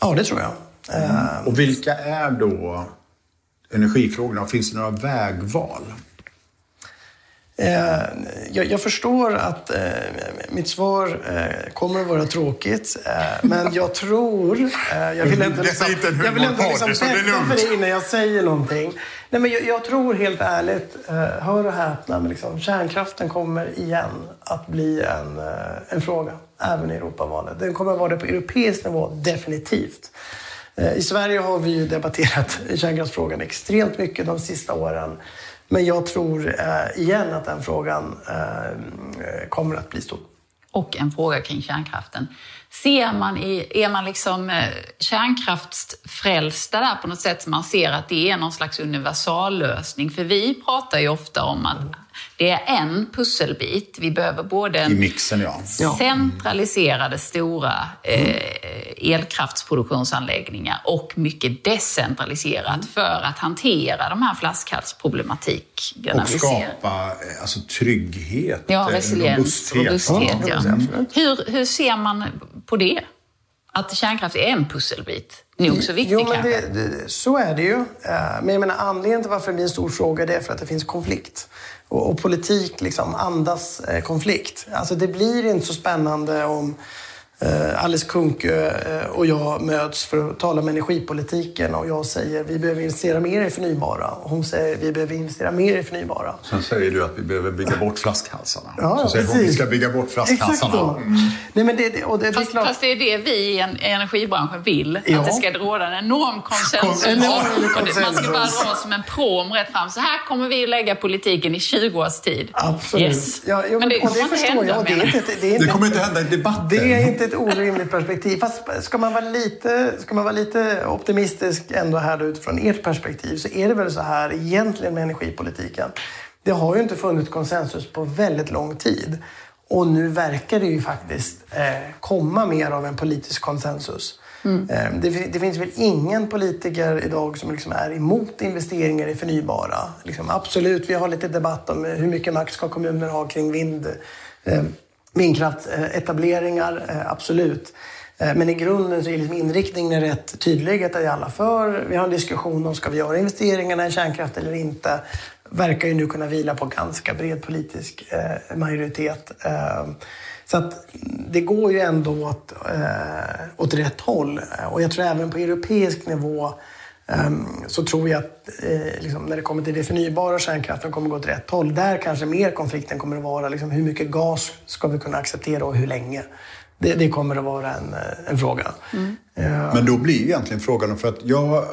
Ja, det tror jag. Mm. Och vilka är då energifrågorna? Finns det några vägval? Eh, jag, jag, förstår att eh, mitt svar eh, kommer att vara tråkigt, eh, men jag tror... Eh, jag vill inte liksom, jag vill inte liksom bädda för det innan jag säger någonting. Nej, men jag, jag tror helt ärligt, eh, hör och häpna, men liksom, kärnkraften kommer igen att bli en, en fråga, även i Europavalet. Den kommer att vara det på europeisk nivå, definitivt. I Sverige har vi ju debatterat kärnkraftsfrågan extremt mycket de sista åren. Men jag tror eh, igen att den frågan eh, kommer att bli stor. Och en fråga kring kärnkraften. Ser man i, är man liksom eh, kärnkraftsfrälsta där på något sätt? Man ser att det är någon slags universallösning? För vi pratar ju ofta om att det är en pusselbit. Vi behöver både en mixen, ja. centraliserade stora eh, elkraftsproduktionsanläggningar och mycket decentraliserat mm. för att hantera de här flaskhalsproblematiken. Och skapa eh, alltså, trygghet, ja, eh, resiliens, robusthet. robusthet ja. Mm. Hur, hur ser man på det? Att kärnkraft är en pusselbit. Nog så viktig jo, men det, det, så är det ju. Eh, men jag menar, anledningen till varför det blir en stor fråga det är för att det finns konflikt och, och politik liksom andas eh, konflikt. Alltså det blir inte så spännande om Alice Kunkö eh, och jag möts för att tala om energipolitiken och jag säger vi behöver investera mer i förnybara och hon säger vi behöver investera mer i förnybara. Sen säger du att vi behöver bygga bort flaskhalsarna. Ja, så säger hon att vi ska bygga bort flaskhalsarna. Mm. Nej, men det, och det, fast, det är fast det är det vi i energibranschen vill. Ja. Att det ska råda en enorm konsensus. En enorm konsensus. Man ska bara dra som en prom rätt fram. Så här kommer vi lägga politiken i 20 års tid. Absolut. Yes. Ja, jo, men, det kommer inte hända. Jag. Det, är inte, det, är inte, det kommer inte hända i debatten. Det är inte ett orimligt perspektiv. Fast ska man vara lite, ska man vara lite optimistisk ändå här utifrån ert perspektiv så är det väl så här egentligen med energipolitiken. Det har ju inte funnits konsensus på väldigt lång tid. Och nu verkar det ju faktiskt eh, komma mer av en politisk konsensus. Mm. Eh, det, det, finns väl ingen politiker idag som liksom är emot investeringar i förnybara. Liksom, absolut, vi har lite debatt om hur mycket makt ska kommuner ha kring vind, vindkraftsetableringar, eh, absolut. Eh, men i grunden så är liksom inriktningen rätt tydlig. Att är alla för. Vi har en diskussion om ska vi göra investeringarna i kärnkraft eller inte. Verkar ju nu kunna vila på ganska bred politisk eh, majoritet. Så att det går ju ändå åt, åt rätt håll. Och jag tror även på europeisk nivå så tror jag att eh, liksom, när det kommer till det förnybara kärnkraften kommer gå åt rätt håll. Där kanske mer konflikten kommer att vara liksom, hur mycket gas ska vi kunna acceptera och hur länge. Det, det kommer att vara en, eh, en fråga. Mm. Men då blir egentligen frågan, för att jag,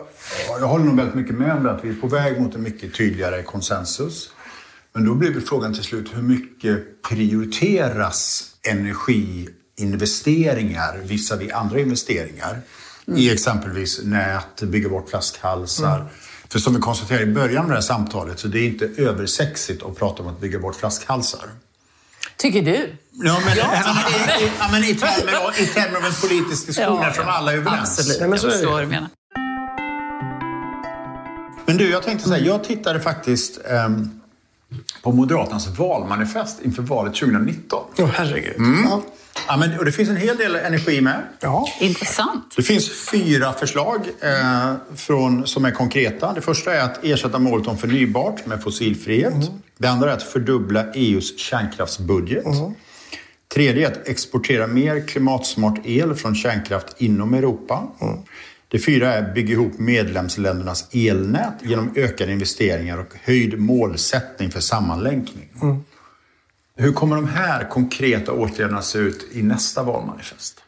jag håller nog väldigt mycket med om det, att vi är på väg mot en mycket tydligare konsensus. Men då blir väl frågan till slut, hur mycket prioriteras energiinvesteringar visavi andra investeringar? Mm. I exempelvis nät, bygga bort flaskhalsar. Mm. För som vi konstaterade i början av det här samtalet så det är inte översexigt att prata om att bygga bort flaskhalsar. Tycker du? Ja, men, ja, i, i, ja, men i, termer, i termer av en politisk diskussion ja, som alla är överens. Absolut, men så jag förstår vad du menar. Men du, jag tänkte säga, jag tittade faktiskt um, på Moderaternas valmanifest inför valet 2019. Åh, oh, herregud. Mm. Ja. Ja, men, och det finns en hel del energi med. Ja. Intressant. Det finns fyra förslag eh, från, som är konkreta. Det första är att ersätta målet om förnybart med fossilfrihet. Mm. Det andra är att fördubbla EUs kärnkraftsbudget. Mm. Tredje är att exportera mer klimatsmart el från kärnkraft inom Europa. Mm. Det fyra är att bygga ihop medlemsländernas elnät genom ökade investeringar och höjd målsättning för sammanlänkning. Mm. Hur kommer de här konkreta åtgärderna se ut i nästa valmanifest?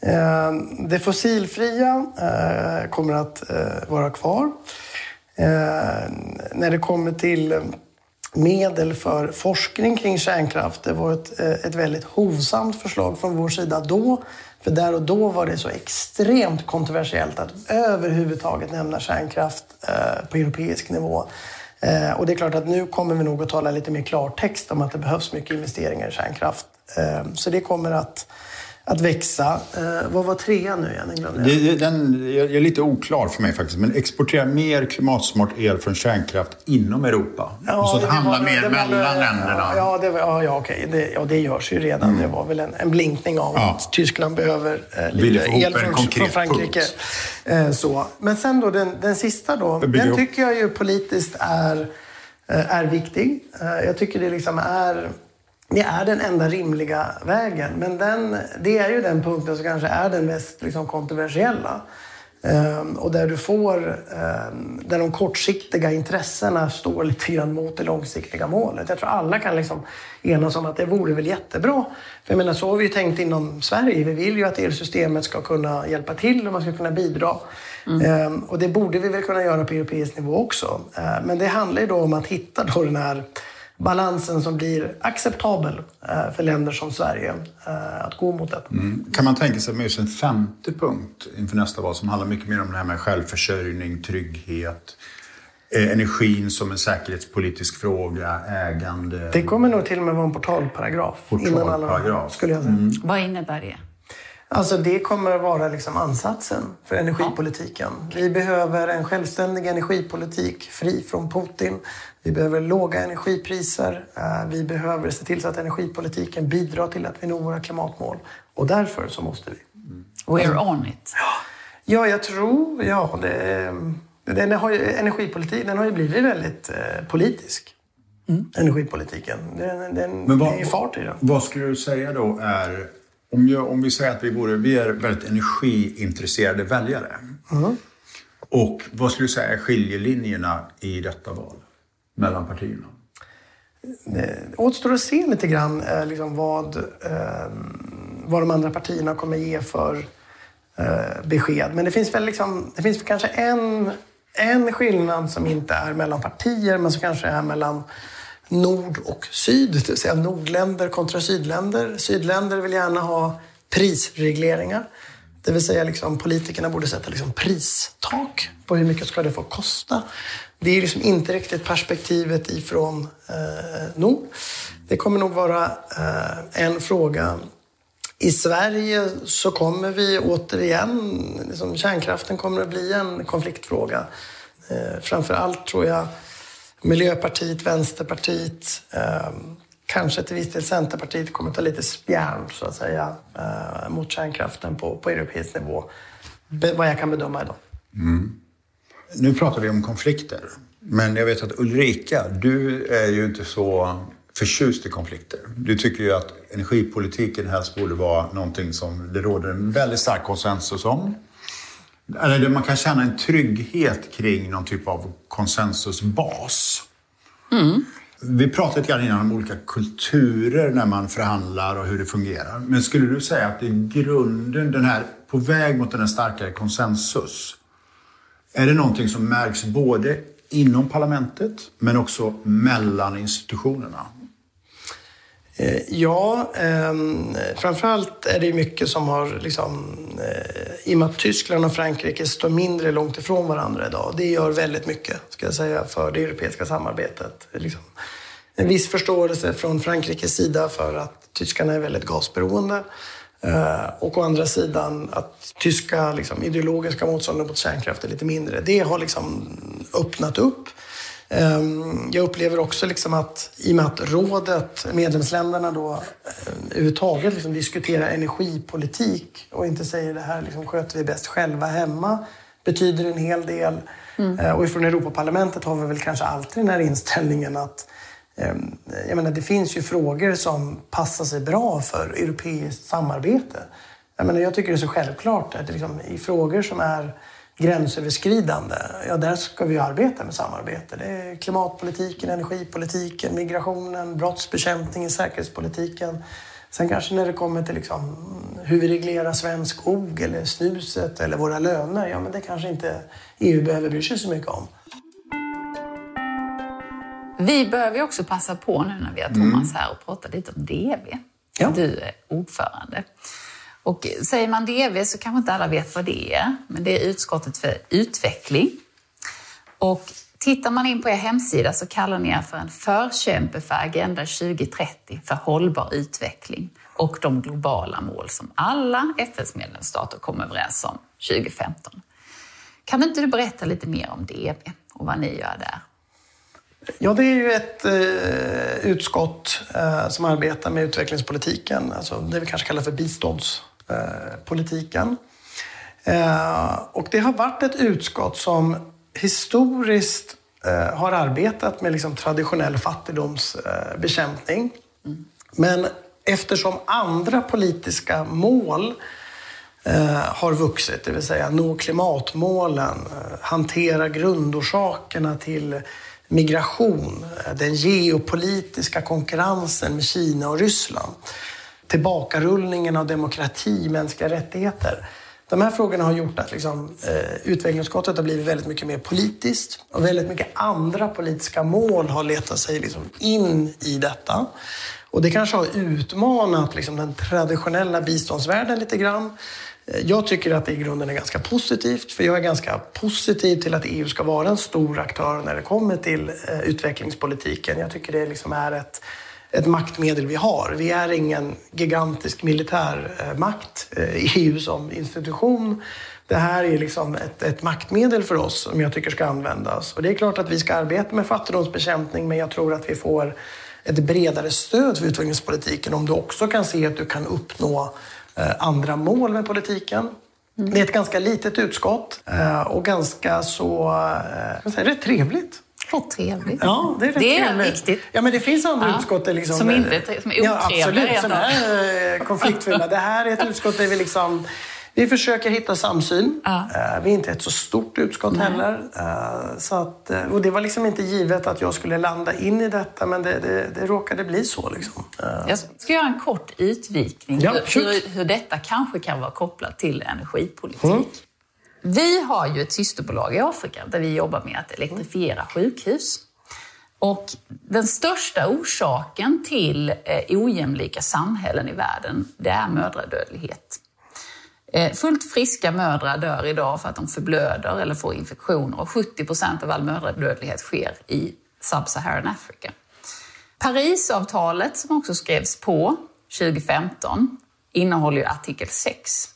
Eh, det fossilfria eh, kommer att eh, vara kvar. När det kommer till medel för forskning kring kärnkraft, det var ett, ett väldigt hovsamt förslag från vår sida då. För där och då var det så extremt kontroversiellt att överhuvudtaget nämna kärnkraft på europeisk nivå. Eh, och det är klart att nu kommer vi nog att tala lite mer klartext om att det behövs mycket investeringar i kärnkraft. Eh, så det kommer att att växa. Eh, vad var trean nu igen? Det, den är lite oklar för mig faktiskt. Men exportera mer klimatsmart el från kärnkraft inom Europa. Ja, så att det handlar mer det mellan det, länderna. Ja, det, ja, ja, okej. Det, ja, det görs ju redan. Mm. Det var väl en, en blinkning av ja. att Tyskland behöver eh, lite el från, från Frankrike. Eh, så. Men sen då den, den sista då. Den tycker jag ju politiskt är, eh, är viktig. Eh, jag tycker det liksom är det är den enda rimliga vägen. Men den, det är ju den punkten som kanske är den mest liksom, kontroversiella. Um, och där du får, um, där de kortsiktiga intressena står lite grann mot det långsiktiga målet. Jag tror alla kan liksom enas om att det vore väl jättebra. För jag menar, så har vi ju tänkt inom Sverige. Vi vill ju att elsystemet ska kunna hjälpa till och man ska kunna bidra. Mm. Um, och det borde vi väl kunna göra på europeisk nivå också. Uh, men det handlar ju då om att hitta då den här balansen som blir acceptabel eh, för länder som Sverige eh, att gå mot detta. Mm. Kan man tänka sig med en femte punkt inför nästa val som handlar mycket mer om det här med självförsörjning, trygghet, eh, energin som en säkerhetspolitisk fråga, ägande? Det kommer nog till och med vara en portalparagraf. Portalparagraf. Innan alla, skulle jag säga. Mm. Vad innebär det? Alltså det kommer att vara liksom ansatsen för energipolitiken. Vi behöver en självständig energipolitik fri från Putin. Vi behöver låga energipriser. Eh, vi behöver se till så att energipolitiken bidrar till att vi når våra klimatmål. Och därför så måste vi. We're on it. Ja, jag tror... Ja, det, den har ju, energipolitik, den har ju blivit väldigt eh, politisk. Mm. Energipolitiken. Den, den Men vad, är fart i den. Vad skulle du säga då är... Om, jag, om vi säger att vi, vore, vi är väldigt energiintresserade väljare. Mm. Och vad skulle du säga är skiljelinjerna i detta val? mellan partierna? Det återstår att se lite grann eh, liksom vad, eh, vad de andra partierna kommer ge för eh, besked. Men det finns väl liksom, det finns kanske en, en skillnad som inte är mellan partier men som kanske är mellan nord och syd, det vill säga nordländer kontra sydländer. Sydländer vill gärna ha prisregleringar. Det vill säga liksom, politikerna borde sätta liksom, pristak på hur mycket ska det få kosta det är liksom inte riktigt perspektivet ifrån eh, nord. Det kommer nog vara eh, en fråga. I Sverige så kommer vi återigen, liksom kärnkraften kommer att bli en konfliktfråga. Eh, framför allt tror jag Miljöpartiet, Vänsterpartiet, eh, kanske till viss del Centerpartiet kommer ta lite spjärn så att säga eh, mot kärnkraften på, på europeisk nivå. Be, vad jag kan bedöma idag. Mm. Nu pratar vi om konflikter. Men jag vet att Ulrika, du är ju inte så förtjust i konflikter. Du tycker ju att energipolitiken helst borde vara någonting som det råder en väldigt stark konsensus om eller man kan känna en trygghet kring någon typ av konsensusbas. Vi pratade lite grann innan om olika kulturer när man förhandlar och hur det fungerar. Men skulle du säga att i grunden, den här på väg mot en starkare konsensus, är det någonting som märks både inom parlamentet men också mellan institutionerna? Eh, ja, eh, framförallt är det mycket som har liksom, eh, i och med att Tyskland och Frankrike står mindre långt ifrån varandra idag. Det gör väldigt mycket, ska jag säga, för det europeiska samarbetet. Liksom. En viss förståelse från Frankrikes sida för att tyskarna är väldigt gasberoende. Eh, och å andra sidan att tyska liksom, ideologiska motståndet mot kärnkraft är lite mindre. Det har liksom öppnat upp. Ehm, Jag upplever också liksom att i och med att rådet, medlemsländerna då eh, överhuvudtaget liksom diskuterar energipolitik och inte säger det här liksom sköter vi bäst själva hemma, betyder en hel del. Eh, Och ifrån Europaparlamentet har vi väl kanske alltid den här inställningen att ehm, jag menar, det finns ju frågor som passar sig bra för europeiskt samarbete. Jag, menar, jag tycker det är så självklart att liksom, i frågor som är gränsöverskridande, ja där ska vi arbeta med samarbete. Det är klimatpolitiken, energipolitiken, migrationen, brottsbekämpningen, säkerhetspolitiken. Sen kanske när det kommer till liksom hur vi reglerar svensk skog eller snuset eller våra löner, ja men det kanske inte EU behöver bry sig så mycket om. Vi behöver ju också passa på nu när vi har Thomas här och prata lite om DV. Ja. Du är ordförande. Och säger man DV så kanske inte alla vet vad det är, men det är utskottet för utveckling. Och tittar man in på er hemsida så kallar ni er för en förkämpe för Agenda 2030 för hållbar utveckling och de globala mål som alla FNs medlemsstater kom överens om 2015. Kan inte du berätta lite mer om DV och vad ni gör där? Ja, det är ju ett eh, utskott eh, som arbetar med utvecklingspolitiken, alltså det vi kanske kallar för bistånds Eh, och det har varit ett utskott som historiskt eh, har arbetat med liksom, traditionell fattigdomsbekämpning. Men eftersom andra politiska mål eh, har vuxit, det vill säga nå klimatmålen, eh, hantera grundorsakerna till migration, eh, den geopolitiska konkurrensen med Kina och Ryssland, tillbakarullningen av demokrati, mänskliga rättigheter. De här frågorna har gjort att liksom, eh, utvecklingsutskottet har blivit väldigt mycket mer politiskt och väldigt mycket andra politiska mål har letat sig liksom in i detta. Och det kanske har utmanat liksom, den traditionella biståndsvärlden lite grann. Eh, jag tycker att det i grunden är ganska positivt, för jag är ganska positiv till att EU ska vara en stor aktör när det kommer till eh, utvecklingspolitiken. Jag tycker det liksom är ett, ett maktmedel vi har. Vi är ingen gigantisk militärmakt eh, i EU som institution. Det här är liksom ett, ett maktmedel för oss som jag tycker ska användas. Och det är klart att vi ska arbeta med fattigdomsbekämpning, men jag tror att vi får ett bredare stöd för utvecklingspolitiken om du också kan se att du kan uppnå eh, andra mål med politiken. Det är ett ganska litet utskott eh, och ganska så, eh, jag säga, rätt trevligt. Rätt trevligt. Ja, det är rätt Det är viktigt. Ja, men det finns andra Ja. utskott liksom, Som inte som är Ja, otrevliga absolut. rent Som är eh, konfliktfyllda. Det här är ett utskott där vi liksom vi försöker hitta samsyn. Ja. Eh, Vi är inte ett så stort utskott heller. Eh, Så att, och det var liksom inte givet att jag skulle landa in i detta, men det, det, det råkade bli så. Liksom. Jag ska göra en kort utvikning Ja, hur, hur, hur detta kanske kan vara kopplat till energipolitik. Mm. Vi har ju ett systerbolag i Afrika där vi jobbar med att elektrifiera sjukhus. Och den största orsaken till eh, ojämlika samhällen i världen, det är mödradödlighet. Eh, fullt friska mödrar dör idag för att de förblöder eller får infektioner och 70 procent av all mödradödlighet sker i Sub-Saharan Africa. Parisavtalet som också skrevs på 2015 innehåller ju artikel 6.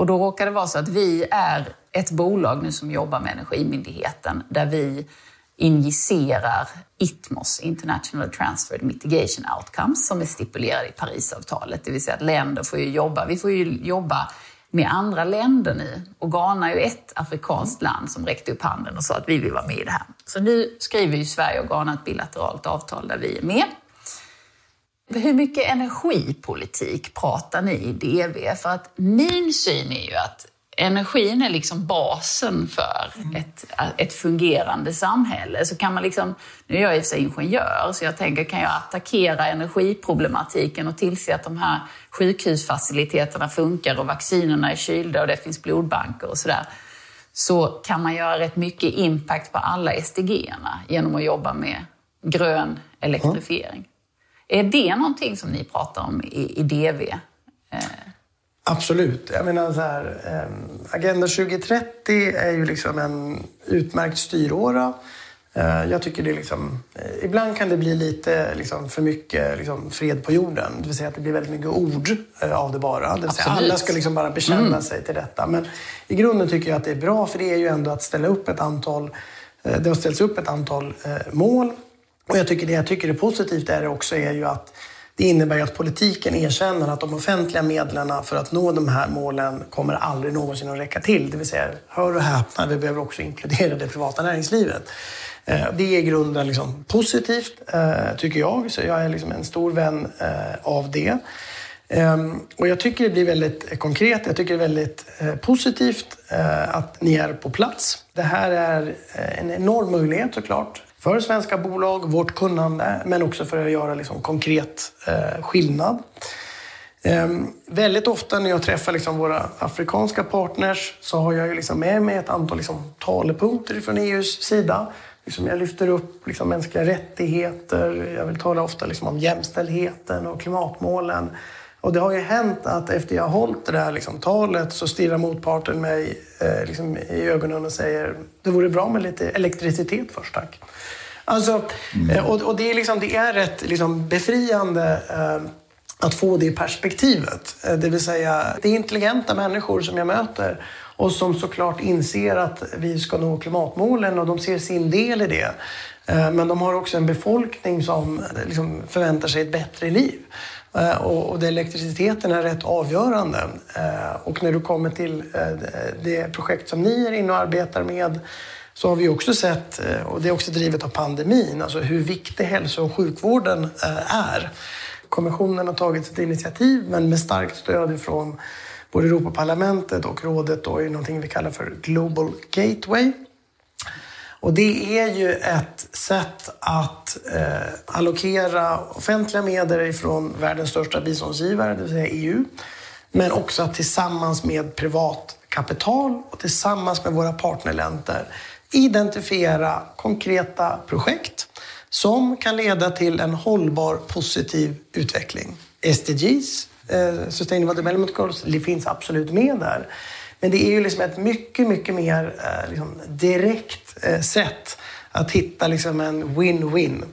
Och då råkar det vara så att vi är ett bolag nu som jobbar med Energimyndigheten där vi injicerar ITMOS, International Transfer Mitigation Outcomes, som är stipulerade i Parisavtalet. Det vill säga att länder får ju jobba, vi får ju jobba med andra länder nu. Och Ghana är ju ett afrikanskt land som räckte upp handen och sa att vi vill vara med i det här. Så nu skriver ju Sverige och Ghana ett bilateralt avtal där vi är med. Hur mycket energipolitik pratar ni i DV? För att min syn är ju att energin är liksom basen för ett, ett fungerande samhälle. Så kan man liksom, nu är jag i och för sig ingenjör, så jag tänker kan jag attackera energiproblematiken och tillse att de här sjukhusfaciliteterna funkar och vaccinerna är kylda och det finns blodbanker och sådär. Så kan man göra rätt mycket impact på alla SDG-erna genom att jobba med grön elektrifiering. Är det någonting som ni pratar om i, i DV? Eh. Absolut. Jag menar så här, eh, Agenda 2030 är ju liksom en utmärkt styråra. Eh, jag tycker det liksom, eh, ibland kan det bli lite liksom, för mycket liksom, fred på jorden. Det vill säga att det blir väldigt mycket ord av det bara. Det vill säga, alla ska liksom bara bekänna mm. sig till detta. Men i grunden tycker jag att det är bra för det är ju ändå att ställa upp ett antal, det har ställts upp ett antal mål. Och jag tycker det jag tycker är positivt är också är ju att det innebär att politiken erkänner att de offentliga medlen för att nå de här målen kommer aldrig någonsin att räcka till. Det vill säga, hör och häpna, vi behöver också inkludera det privata näringslivet. Eh, det är i grunden liksom positivt, eh, tycker jag. Så jag är liksom en stor vän eh, av det. Ehm, och jag tycker det blir väldigt konkret. Jag tycker det är väldigt positivt att ni är på plats. Det här är en enorm möjlighet såklart för svenska bolag, vårt kunnande, men också för att göra liksom konkret eh, skillnad. Eh, väldigt ofta när jag träffar liksom våra afrikanska partners så har jag ju liksom med mig ett antal liksom talepunkter från EUs sida. Liksom jag lyfter upp liksom mänskliga rättigheter, jag vill tala ofta liksom om jämställdheten och klimatmålen. Och det har ju hänt att efter jag har hållit det där liksom, talet så stirrar motparten mig eh, liksom, i ögonen och säger det vore bra med lite elektricitet först tack. Alltså, mm. och, och, det, är liksom, det är rätt liksom, befriande eh, att få det perspektivet. Eh, det vill säga, det är intelligenta människor som jag möter och som såklart inser att vi ska nå klimatmålen och de ser sin del i det. Eh, men de har också en befolkning som liksom förväntar sig ett bättre liv. Eh, och, och elektriciteten är rätt avgörande. Eh, och när du kommer till eh, det projekt som ni är inne och arbetar med så har vi också sett, och det är också drivet av pandemin, alltså hur viktig hälso och sjukvården är. Kommissionen har tagit ett initiativ, men med starkt stöd från både Europaparlamentet och rådet då, i någonting vi kallar för Global Gateway. Och det är ju ett sätt att eh, allokera offentliga medel ifrån världens största biståndsgivare, det vill säga EU. Men också att tillsammans med privat kapital och tillsammans med våra partnerländer identifiera konkreta projekt som kan leda till en hållbar positiv utveckling. SDGs, eh, Sustainable Development Goals, det finns absolut med där. Men det är ju liksom ett mycket, mycket mer eh, liksom, direkt eh, sätt att hitta liksom en win-win.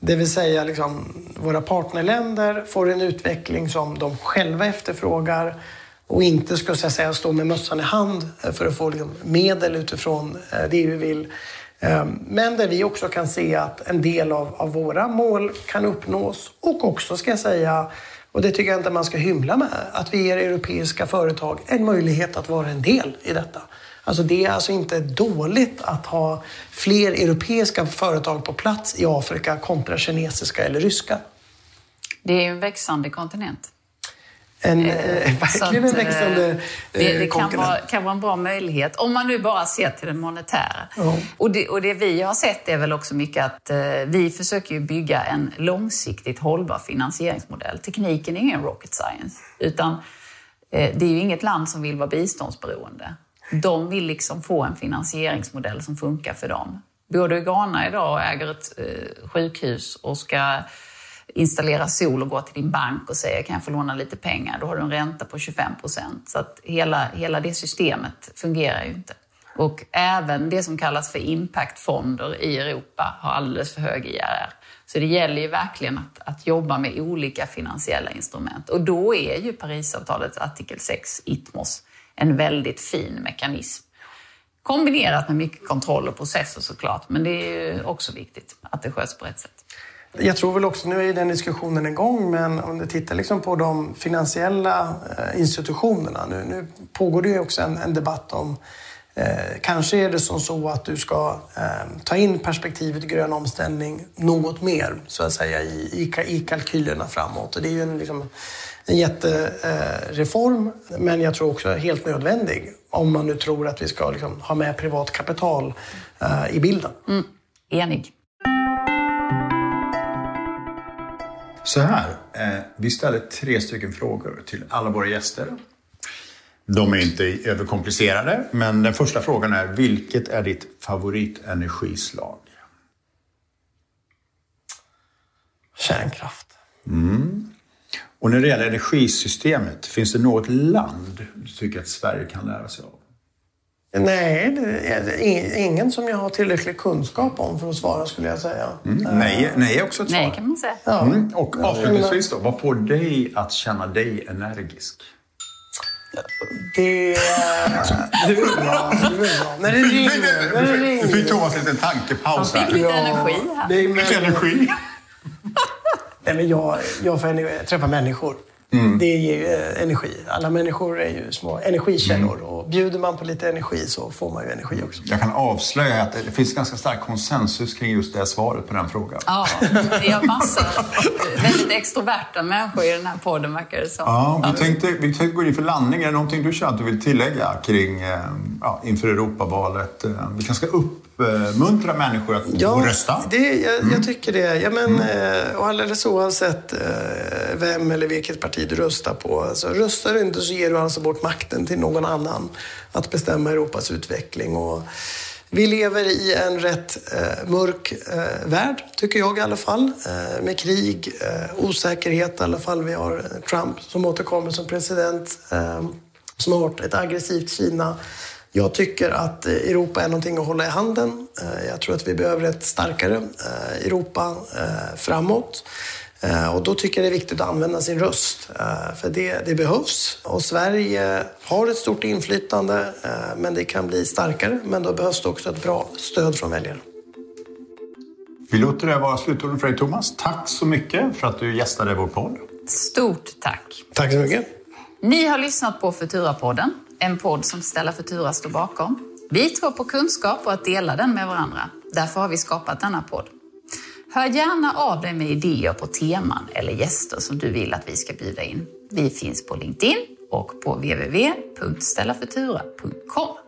Det vill säga liksom, våra partnerländer får en utveckling som de själva efterfrågar och inte ska så säga, stå med mössan i hand eh, för att få liksom, medel utifrån eh, det vi vill. Eh, men där vi också kan se att en del av, av våra mål kan uppnås och också, ska jag säga, och det tycker jag inte man ska hymla med. Att vi ger europeiska företag en möjlighet att vara en del i detta. Alltså det är alltså inte dåligt att ha fler europeiska företag på plats i Afrika kontra kinesiska eller ryska. Det är ju en växande kontinent. En, eh, eh verkligen att, en växande eh, Det, det kan, vara, kan vara en bra möjlighet, om man nu bara ser till det monetära. Oh. Och, det, och det vi har sett är väl också mycket att eh, vi försöker bygga en långsiktigt hållbar finansieringsmodell. Tekniken är ingen rocket science, utan eh, det är ju inget land som vill vara biståndsberoende. De vill liksom få en finansieringsmodell som funkar för dem. I Ghana idag och äger ett eh, sjukhus och ska installera sol och gå till din bank och säga kan jag få låna lite pengar? Då har du en ränta på 25 procent. Så att hela, hela det systemet fungerar ju inte. Och även det som kallas för impactfonder i Europa har alldeles för hög IRR. Så det gäller ju verkligen att, att jobba med olika finansiella instrument. Och då är ju Parisavtalets artikel 6, ITMOS, en väldigt fin mekanism. Kombinerat med mycket kontroll och processer såklart, men det är ju också viktigt att det sköts på rätt sätt. Jag tror väl också, nu är den diskussionen igång, men om du tittar liksom på de finansiella eh, institutionerna. Nu, nu pågår det ju också en, en debatt om eh, kanske är det som så att du ska eh, ta in perspektivet grön omställning något mer, så att säga, i, i, i kalkylerna framåt. Och det är ju en, liksom, en jättereform, eh, men jag tror också helt nödvändig. Om man nu tror att vi ska liksom ha med privat kapital eh, i bilden. Mm. Enig. Så här, eh, vi ställer tre stycken frågor till alla våra gäster. De är inte överkomplicerade, men den första frågan är vilket är ditt favoritenergislag? Kärnkraft. Mm. Och när det gäller energisystemet, finns det något land du tycker att Sverige kan lära sig av? Nej, det är ingen som jag har tillräcklig kunskap om för att svara skulle jag säga. Mm. Nej, nej är också ett svar. Nej kan man säga. Ja. Mm. Och avslutningsvis då, vad får dig att känna dig energisk? Det... Du är bra. När det ringer. När det Nu fick Thomas en liten tankepaus Han fick här. lite Ja, energi här. det är energi. nej, men jag, jag får ener- träffa människor. Det ger ju eh, energi. Alla människor är ju små energikällor. Och bjuder man på lite energi så får man ju energi också. Jag kan avslöja att det finns ganska stark konsensus kring just det svaret på den frågan. Ja, vi har massa väldigt extroverta människor i den här podden verkar det som. Ja, vi tänkte, vi tänkte gå in för landning. Är det någonting du känner att du vill tillägga kring, eh, ja, inför Europavalet? Eh, Vi kanske ska uppmuntra människor att och rösta. Det, jag, jag tycker det. Ja, men, eh, och alldeles oavsett eh, vem eller vilket parti du röstar på. Alltså, röstar du inte så ger du alltså bort makten till någon annan att bestämma Europas utveckling. Och vi lever i en rätt eh, mörk eh, värld, tycker jag i alla fall. Eh, med krig, eh, osäkerhet i alla fall. Vi har Trump som återkommer som president. Eh, snart ett aggressivt Kina. Jag tycker att eh, Europa är någonting att hålla i handen. Eh, Jag tror att vi behöver ett starkare eh, Europa framåt. Och då tycker jag det är viktigt att använda sin röst. För det, det behövs. Och Sverige har ett stort inflytande, men det kan bli starkare. Men då behövs det också ett bra stöd från väljarna. Vi låter det vara slutorden för dig Thomas. Tack så mycket för att du gästade vår podd. Stort tack. Tack så mycket. Ni har lyssnat på Futura-podden, en podd som Stella Futura står bakom. Vi tror på kunskap och att dela den med varandra. Därför har vi skapat denna podd. Hör gärna av dig med idéer på teman eller gäster som du vill att vi ska bjuda in. Vi finns på LinkedIn och på www.stellafutura.com.